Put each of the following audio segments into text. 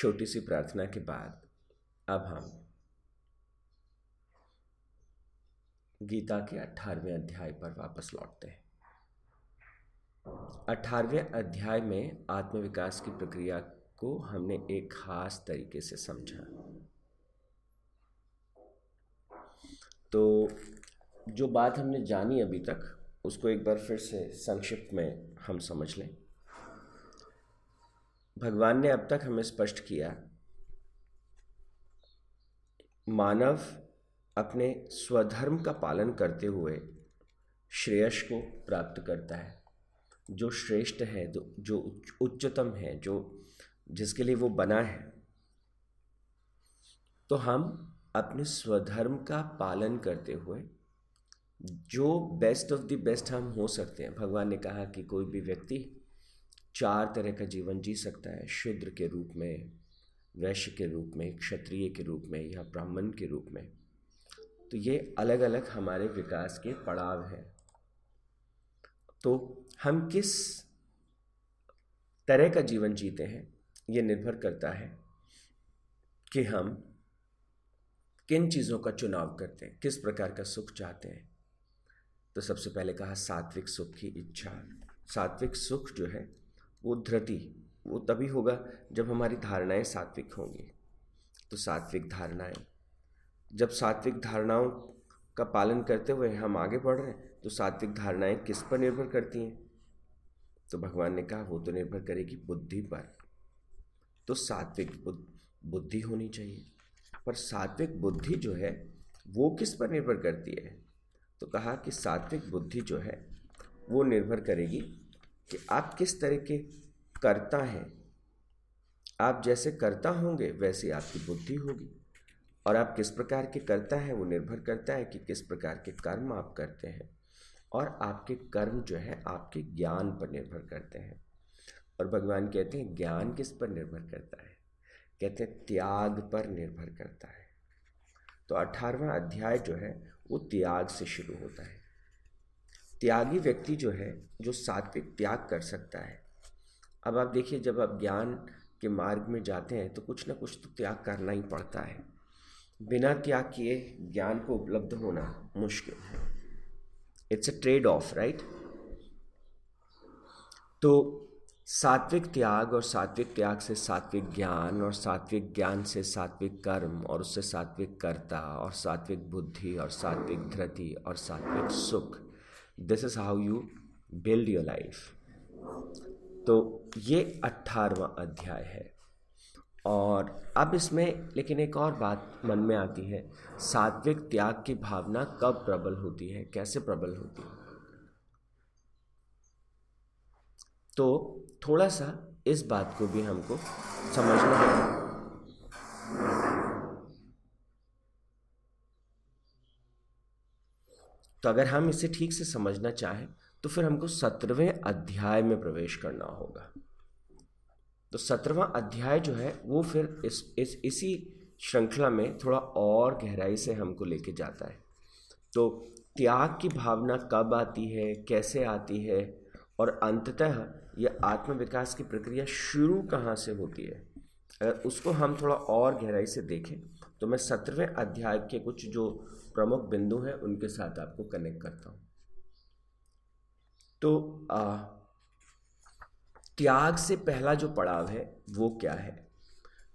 छोटी सी प्रार्थना के बाद अब हम गीता के अठारहवें अध्याय पर वापस लौटते हैं। अठारहवें अध्याय में आत्मविकास की प्रक्रिया को हमने एक खास तरीके से समझा। तो जो बात हमने जानी अभी तक, उसको एक बार फिर से संक्षिप्त में हम समझ लें। भगवान ने अब तक हमें स्पष्ट किया मानव अपने स्वधर्म का पालन करते हुए श्रेयस को प्राप्त करता है। जो श्रेष्ठ है, जो उच्चतम है, जो जिसके लिए वो बना है तो हम अपने स्वधर्म का पालन करते हुए जो बेस्ट ऑफ़ द बेस्ट हम हो सकते हैं। भगवान ने कहा कि कोई भी व्यक्ति चार तरह का जीवन जी सकता है, शूद्र के रूप में, वैश्य के रूप में, क्षत्रिय के रूप में या ब्राह्मण के रूप में। तो ये अलग अलग हमारे विकास के पड़ाव हैं। तो हम किस तरह का जीवन जीते हैं, ये निर्भर करता है कि हम किन चीज़ों का चुनाव करते हैं, किस प्रकार का सुख चाहते हैं। तो सबसे पहले कहा सात्विक सुख की इच्छा। सात्विक सुख जो है वो धृति वो तभी होगा जब हमारी धारणाएँ सात्विक होंगी। तो सात्विक धारणाएँ। जब सात्विक धारणाओं का पालन करते हुए हम आगे बढ़ रहे हैं तो सात्विक धारणाएँ किस पर निर्भर करती हैं? तो भगवान ने कहा, वो तो निर्भर करेगी बुद्धि पर। तो सात्विक बुद्धि होनी चाहिए। पर सात्विक बुद्धि जो है, वो किस पर निर्भर करती है? तो कहा कि सात्विक बुद्धि जो है, वो निर्भर करेगी कि आप किस तरह के करता हैं। आप जैसे करता होंगे, वैसे आपकी बुद्धि होगी। और आप किस प्रकार के करता है, वो निर्भर करता है कि किस प्रकार के कर्म आप करते हैं। और आपके कर्म जो है, आपके ज्ञान पर निर्भर करते हैं। और भगवान कहते हैं, ज्ञान किस पर निर्भर करता है? कहते हैं, त्याग पर निर्भर करता है। तो अठारहवा अध्याय जो है, वो त्याग से शुरू होता है। त्यागी व्यक्ति जो है, जो सात्विक त्याग कर सकता है। अब आप देखिए, जब आप ज्ञान के मार्ग में जाते हैं तो कुछ ना कुछ तो त्याग करना ही पड़ता है। बिना त्याग किए ज्ञान को उपलब्ध होना मुश्किल है। It's a trade off right तो सात्विक त्याग और सात्विक त्याग से सात्विक ज्ञान और सात्विक ज्ञान से सात्विक कर्म और उससे सात्विक कर्ता और सात्विक बुद्धि और सात्विक धृति और सात्विक सुख this is how you build your life तो ये अट्ठारवा अध्याय है। और अब इसमें लेकिन एक और बात मन में आती है, सात्विक त्याग की भावना कब प्रबल होती है, कैसे प्रबल होती है? तो थोड़ा सा इस बात को भी हमको समझना है। तो अगर हम इसे ठीक से समझना चाहें तो फिर हमको सत्रहवें अध्याय में प्रवेश करना होगा। तो सत्रहवा अध्याय जो है, वो फिर इस इस, इसी श्रृंखला में थोड़ा और गहराई से हमको लेके जाता है। तो त्याग की भावना कब आती है, कैसे आती है, और अंततः ये आत्मविकास की प्रक्रिया शुरू कहाँ से होती है अगर उसको हम थोड़ा और गहराई से देखें। तो मैं सत्रहवें अध्याय के कुछ जो प्रमुख बिंदु हैं उनके साथ आपको कनेक्ट करता हूँ। तो आ, त्याग से पहला जो पड़ाव है वो क्या है?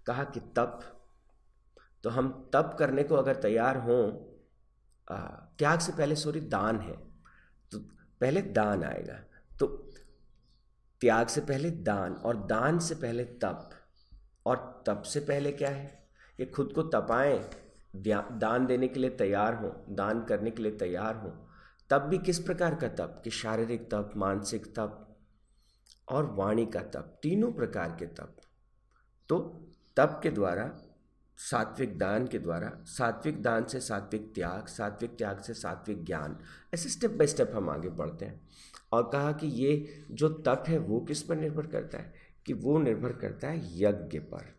कहा कि तप। तो हम तप करने को अगर तैयार हों त्याग से पहले सॉरी दान है। तो पहले दान आएगा। तो त्याग से पहले दान और दान से पहले तप। और तप से पहले क्या है? ये खुद को तपाएँ दान देने के लिए तैयार हों, दान करने के लिए तैयार हों, तब भी किस प्रकार का तप? कि शारीरिक तप, मानसिक तप और वाणी का तप, तीनों प्रकार के तप। तो तप के द्वारा, सात्विक दान के द्वारा, सात्विक दान से सात्विक त्याग सात्विक त्याग से सात्विक ज्ञान, ऐसे स्टेप बाय स्टेप हम आगे बढ़ते हैं। और कहा कि ये जो तप है, वो किस पर निर्भर करता है? कि वो निर्भर करता है यज्ञ पर।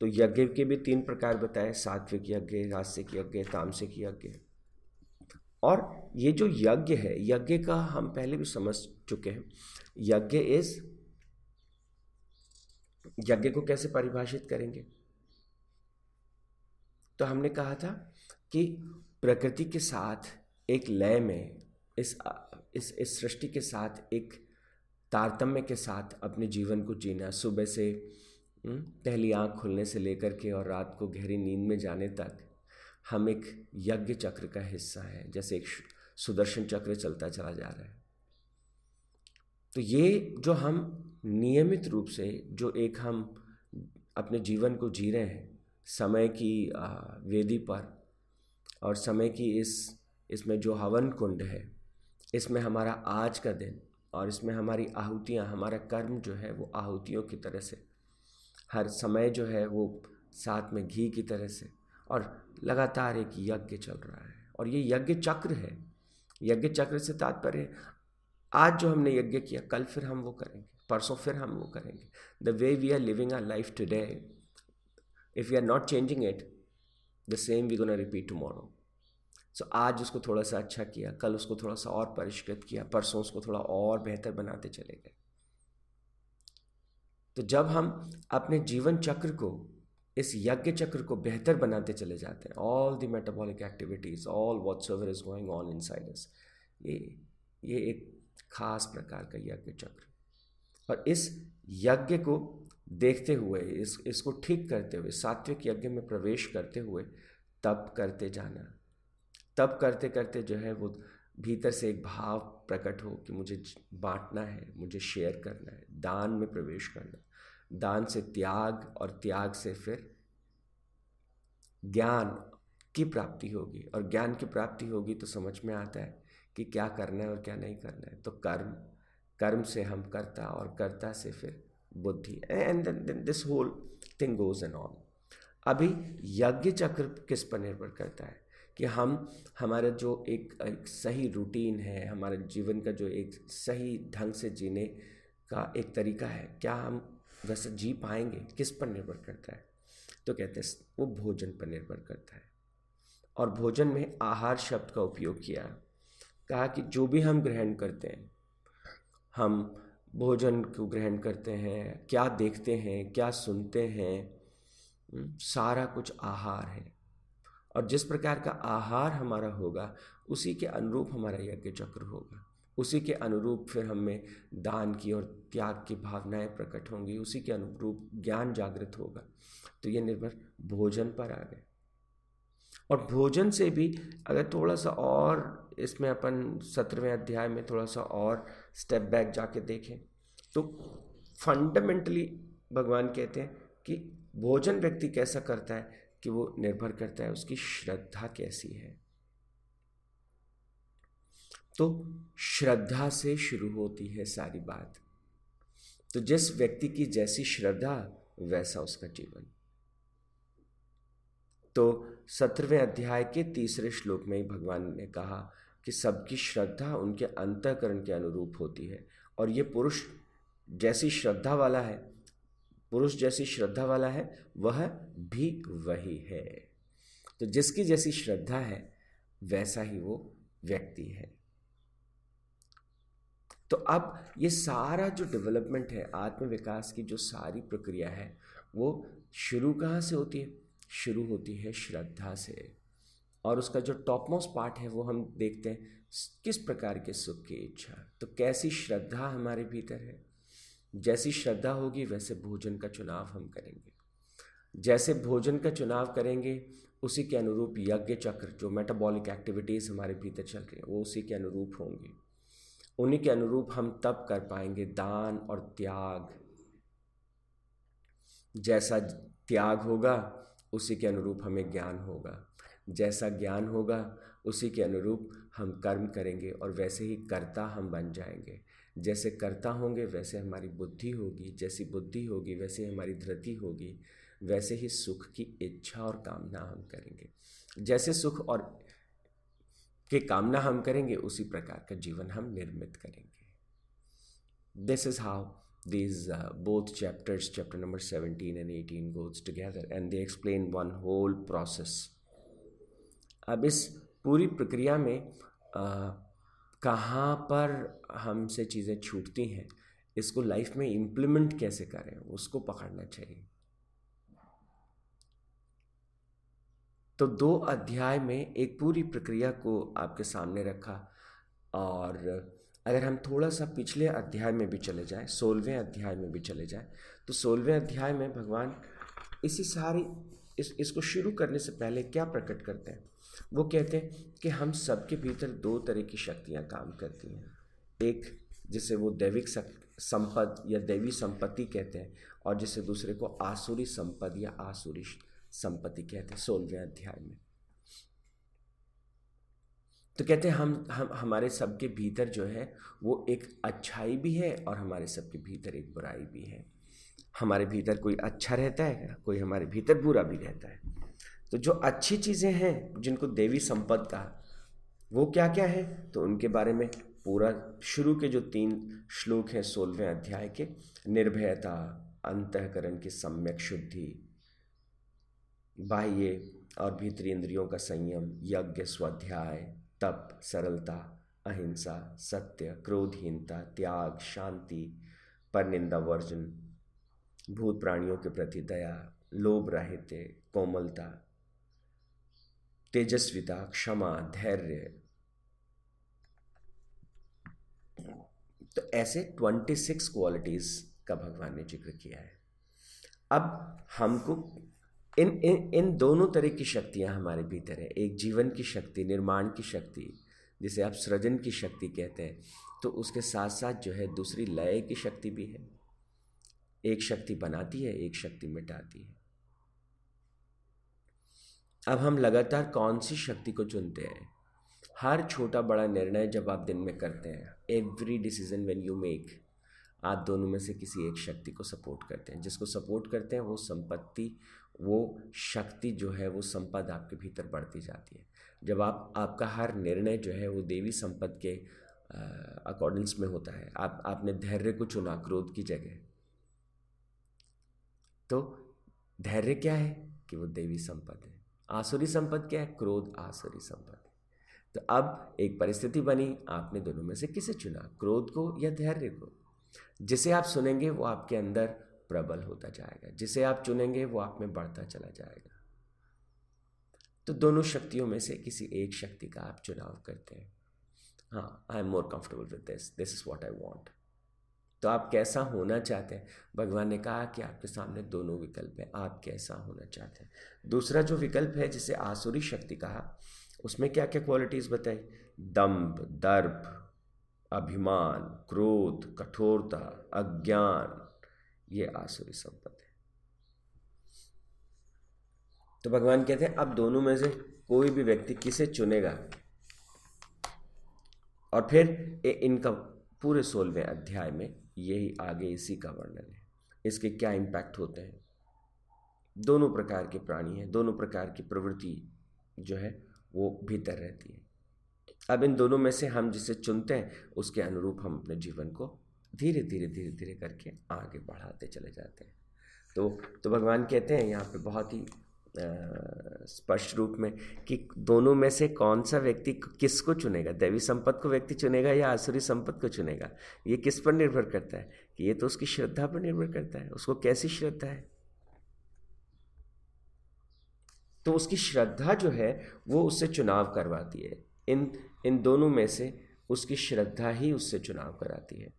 तो यज्ञ के भी तीन प्रकार बताए, सात्विक यज्ञ रासिक यज्ञ, तामसिक यज्ञ। और ये जो यज्ञ है, यज्ञ का हम पहले भी समझ चुके हैं। यज्ञ इज़ यज्ञ को कैसे परिभाषित करेंगे? तो हमने कहा था कि प्रकृति के साथ एक लय में, इस इस इस सृष्टि के साथ, एक तारतम्य के साथ अपने जीवन को जीना, सुबह से पहली आँख खुलने से लेकर के और रात को गहरी नींद में जाने तक, हम एक यज्ञ चक्र का हिस्सा है, जैसे एक सुदर्शन चक्र चलता चला जा रहा है। तो ये जो हम नियमित रूप से, जो एक हम अपने जीवन को जी रहे हैं, समय की वेदी पर और समय की इस, इसमें जो हवन कुंड है, इसमें हमारा आज का दिन और इसमें हमारी आहुतियाँ, हमारा कर्म जो है वो आहुतियों की तरह से हर समय जो है वो साथ में घी की तरह से, और लगातार एक यज्ञ चल रहा है, और ये यज्ञ चक्र है। यज्ञ चक्र से तात्पर्य आज जो हमने यज्ञ किया, कल फिर हम वो करेंगे, परसों फिर हम वो करेंगे। The way we are living our life today if you are not changing it the same we gonna repeat tomorrow so आज उसको थोड़ा सा अच्छा किया, कल उसको थोड़ा सा और परिष्कृत किया, परसों उसको थोड़ा और बेहतर बनाते चले गए। तो जब हम अपने जीवन चक्र को, इस यज्ञ चक्र को बेहतर बनाते चले जाते हैं all the metabolic activities all what's ever is going on inside ये ये एक खास प्रकार का यज्ञ चक्र। और इस यज्ञ को देखते हुए, इस, इसको ठीक करते हुए, सात्विक यज्ञ में प्रवेश करते हुए, तप करते जाना। तप करते करते जो है वो भीतर से एक भाव प्रकट हो कि मुझे बांटना है, मुझे शेयर करना है, दान में प्रवेश करना। दान से त्याग और त्याग से फिर ज्ञान की प्राप्ति होगी। और ज्ञान की प्राप्ति होगी तो समझ में आता है कि क्या करना है और क्या नहीं करना है। तो कर्म कर्म से हम करता और करता से फिर बुद्धि। And this whole thing goes and on अभी यज्ञ चक्र किस पर निर्भर करता है? कि हम हमारा जो एक, एक सही रूटीन है हमारे जीवन का जो एक सही ढंग से जीने का एक तरीका है क्या हम वैसे जी पाएँगे, किस पर निर्भर करता है? तो कहते हैं, वो भोजन पर निर्भर करता है। और भोजन में आहार शब्द का उपयोग किया। कहा कि जो भी हम ग्रहण करते हैं, हम भोजन को ग्रहण करते हैं, क्या देखते हैं, क्या सुनते हैं सारा कुछ आहार है। और जिस प्रकार का आहार हमारा होगा, उसी के अनुरूप हमारा यज्ञ चक्र होगा। उसी के अनुरूप फिर हमें दान की और त्याग की भावनाएँ प्रकट होंगी, उसी के अनुरूप ज्ञान जागृत होगा। तो ये निर्भर भोजन पर आ गए। और भोजन से भी अगर थोड़ा सा और इसमें अपन सत्रहवें अध्याय में थोड़ा सा और स्टेप बैक जाके देखें तो फंडामेंटली भगवान कहते हैं कि भोजन व्यक्ति कैसा करता है कि वो निर्भर करता है उसकी श्रद्धा कैसी है। तो श्रद्धा से शुरू होती है सारी बात। तो जिस व्यक्ति की जैसी श्रद्धा, वैसा उसका जीवन। तो सत्रहवें अध्याय के तीसरे श्लोक में ही भगवान ने कहा कि सबकी श्रद्धा उनके अंतकरण के अनुरूप होती है। और ये पुरुष जैसी श्रद्धा वाला है, पुरुष जैसी श्रद्धा वाला है, वह भी वही है। तो जिसकी जैसी श्रद्धा है, वैसा ही वो व्यक्ति है। तो अब ये सारा जो डेवलपमेंट है आत्म विकास की जो सारी प्रक्रिया है, वो शुरू कहाँ से होती है? शुरू होती है श्रद्धा से। और उसका जो टॉप मोस्ट पार्ट है, वो हम देखते हैं, किस प्रकार के सुख की इच्छा। तो कैसी श्रद्धा हमारे भीतर है? जैसी श्रद्धा होगी, वैसे भोजन का चुनाव हम करेंगे। जैसे भोजन का चुनाव करेंगे, उसी के अनुरूप यज्ञ चक्र, जो मेटाबॉलिक एक्टिविटीज़ हमारे भीतर चल रही है, वो उसी के अनुरूप होंगे। उन्हीं के अनुरूप हम तब कर पाएँगे, दान और त्याग। जैसा त्याग होगा, उसी के अनुरूप हमें ज्ञान होगा। जैसा ज्ञान होगा, उसी के अनुरूप हम कर्म करेंगे और वैसे ही कर्ता हम बन जाएँगे। जैसे कर्ता होंगे, वैसे हमारी बुद्धि होगी, जैसी बुद्धि होगी, वैसे हमारी धृति होगी, वैसे ही सुख की इच्छा और कामना हम करेंगे। जैसे सुख और की कामना हम करेंगे उसी प्रकार का जीवन हम निर्मित करेंगे। This is how these uh, both chapters chapter number 17 and 18 goes and they explain one whole process. अब इस पूरी प्रक्रिया में uh, कहाँ पर हमसे चीज़ें छूटती हैं इसको लाइफ में इम्प्लीमेंट कैसे करें उसको पकड़ना चाहिए। तो दो अध्याय में एक पूरी प्रक्रिया को आपके सामने रखा और अगर हम थोड़ा सा पिछले अध्याय में भी चले जाएँ, सोलहवें अध्याय में भी चले जाएँ तो सोलहवें अध्याय में भगवान इसी सारी, इस, इसको शुरू करने से पहले क्या प्रकट करते हैं? वो कहते हैं कि हम सबके भीतर दो तरह की शक्तियाँ काम करती हैं। एक जिसे वो दैविक संपद या दैवी संपत्ति कहते हैं और जिसे दूसरे को आसुरी संपद या आसुरी संपत्ति कहते हैं, सोलहवें अध्याय में। तो कहते हैं, हम हम, हमारे सबके भीतर जो है, वो एक अच्छाई भी है और हमारे सबके भीतर एक बुराई भी है। हमारे भीतर कोई अच्छा रहता है कोई हमारे भीतर बुरा भी रहता है। तो जो अच्छी चीज़ें हैं, जिनको देवी संपद कहा, वो क्या क्या है? तो उनके बारे में पूरा शुरू के जो तीन श्लोक हैं, सोलहवें अध्याय के, निर्भयता, अंतकरण की सम्यक शुद्धि बाह्य और भीतरी इंद्रियों का संयम, यज्ञ, स्वाध्याय, तप, सरलता, अहिंसा, सत्य, क्रोधहीनता, त्याग, शांति पर निंदा वर्जन, भूत प्राणियों के प्रति दया, लोभ रहित, कोमलता, तेजस्विता, क्षमा, धैर्य। तो ऐसे ट्वेंटी सिक्स क्वालिटीज का भगवान ने ज़िक्र किया है। अब हमको इन इन इन दोनों तरह की शक्तियाँ हमारे भीतर है। एक जीवन की शक्ति, निर्माण की शक्ति, जिसे आप सृजन की शक्ति कहते हैं तो उसके साथ साथ जो है दूसरी लय की शक्ति भी है। एक शक्ति बनाती है, एक शक्ति मिटाती है। अब हम लगातार कौन सी शक्ति को चुनते हैं? हर छोटा बड़ा निर्णय जब आप दिन में करते हैं every decision when you make आप दोनों में से किसी एक शक्ति को सपोर्ट करते हैं। जिसको सपोर्ट करते हैं, वो संपत्ति, वो शक्ति जो है, वो संपद आपके भीतर बढ़ती जाती है। जब आप, आपका हर निर्णय जो है, वो देवी संपद के अकॉर्डिंग्स में होता है। आप, आपने धैर्य को चुना, क्रोध की जगह। तो धैर्य क्या है? कि वो देवी संपद है। आसुरी संपद क्या है? क्रोध आसुरी संपद है। तो अब एक परिस्थिति बनी, आपने दोनों में से किसे चुना? क्रोध को या धैर्य को? जिसे आप सुनेंगे वो आपके अंदर प्रबल होता जाएगा। जिसे आप चुनेंगे वो आप में बढ़ता चला जाएगा। तो दोनों शक्तियों में से किसी एक शक्ति का आप चुनाव करते हैं। हाँ I am more comfortable with this this is what I want तो आप कैसा होना चाहते हैं? भगवान ने कहा कि आपके सामने दोनों विकल्प हैं। आप कैसा होना चाहते हैं? दूसरा जो विकल्प है, जिसे आसुरी शक्ति कहा, उसमें क्या क्या क्वालिटीज़ बताई? दम्भ, दर्प अभिमान, क्रोध, कठोरता, अज्ञान, ये आसुरी संपत्ति है। तो भगवान कहते हैं, अब दोनों में से कोई भी व्यक्ति किसे चुनेगा? और फिर इनका पूरे सोलहवें अध्याय में यही आगे इसी का वर्णन है। इसके क्या इम्पैक्ट होते हैं? दोनों प्रकार के प्राणी हैं, दोनों प्रकार की प्रवृत्ति जो है, वो भीतर रहती है। अब इन दोनों में से हम जिसे चुनते हैं, उसके अनुरूप हम अपने जीवन को धीरे धीरे धीरे धीरे करके आगे बढ़ाते चले जाते हैं। तो तो भगवान कहते हैं यहाँ पे बहुत ही स्पष्ट रूप में कि दोनों में से कौन सा व्यक्ति किसको चुनेगा? दैवी संपत्ति को व्यक्ति चुनेगा या आसुरी संपत्ति को चुनेगा? ये किस पर निर्भर करता है? कि ये तो उसकी श्रद्धा पर निर्भर करता है। उसको कैसी श्रद्धा है? तो उसकी श्रद्धा जो है, वो उससे चुनाव करवाती है। इन इन दोनों में से उसकी श्रद्धा ही उससे चुनाव कराती है।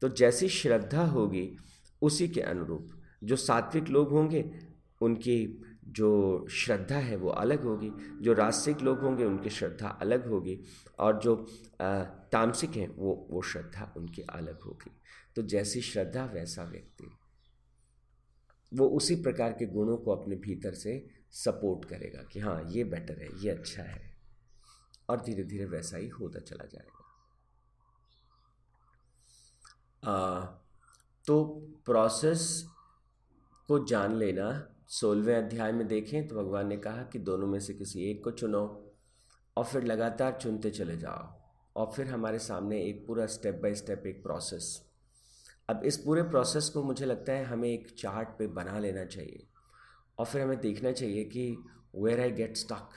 तो जैसी श्रद्धा होगी, उसी के अनुरूप जो सात्विक लोग होंगे, उनकी जो श्रद्धा है वो अलग होगी, जो रास्तिक लोग होंगे, उनकी श्रद्धा अलग होगी और जो तामसिक हैं, वो वो श्रद्धा उनकी अलग होगी। तो जैसी श्रद्धा, वैसा व्यक्ति। वो उसी प्रकार के गुणों को अपने भीतर से सपोर्ट करेगा कि हाँ ये बेटर है, ये अच्छा है। और धीरे धीरे वैसा ही होता चला जाएगा। आ, तो प्रोसेस को जान लेना। सोलहवें अध्याय में देखें तो भगवान ने कहा कि दोनों में से किसी एक को चुनो और फिर लगातार चुनते चले जाओ और फिर हमारे सामने एक पूरा स्टेप बाय स्टेप एक प्रोसेस अब इस पूरे प्रोसेस को मुझे लगता है हमें एक चार्ट पे बना लेना चाहिए और फिर हमें देखना चाहिए कि वेयर आई गेट स्टक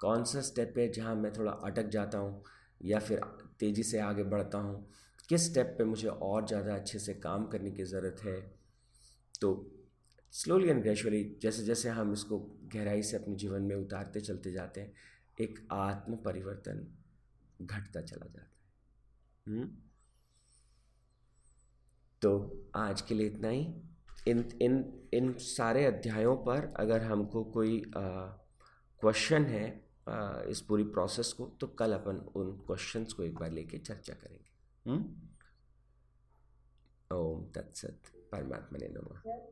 कौन सा स्टेप है जहाँ मैं थोड़ा अटक जाता हूँ या फिर तेज़ी से आगे बढ़ता हूँ किस स्टेप पे मुझे और ज़्यादा अच्छे से काम करने की ज़रूरत है तो स्लोली एंड ग्रेजुअली जैसे जैसे हम इसको गहराई से अपने जीवन में उतारते चलते जाते हैं, एक आत्म परिवर्तन घटता चला जाता है हुँ? हम्म? तो आज के लिए इतना ही इन इन इन सारे अध्यायों पर अगर हमको कोई क्वेश्चन है इस पूरी प्रोसेस को तो कल अपन उन क्वेश्चंस को एक बार लेके चर्चा करेंगे। हम्म? ओम तत्सत परमात्मा ने नमः।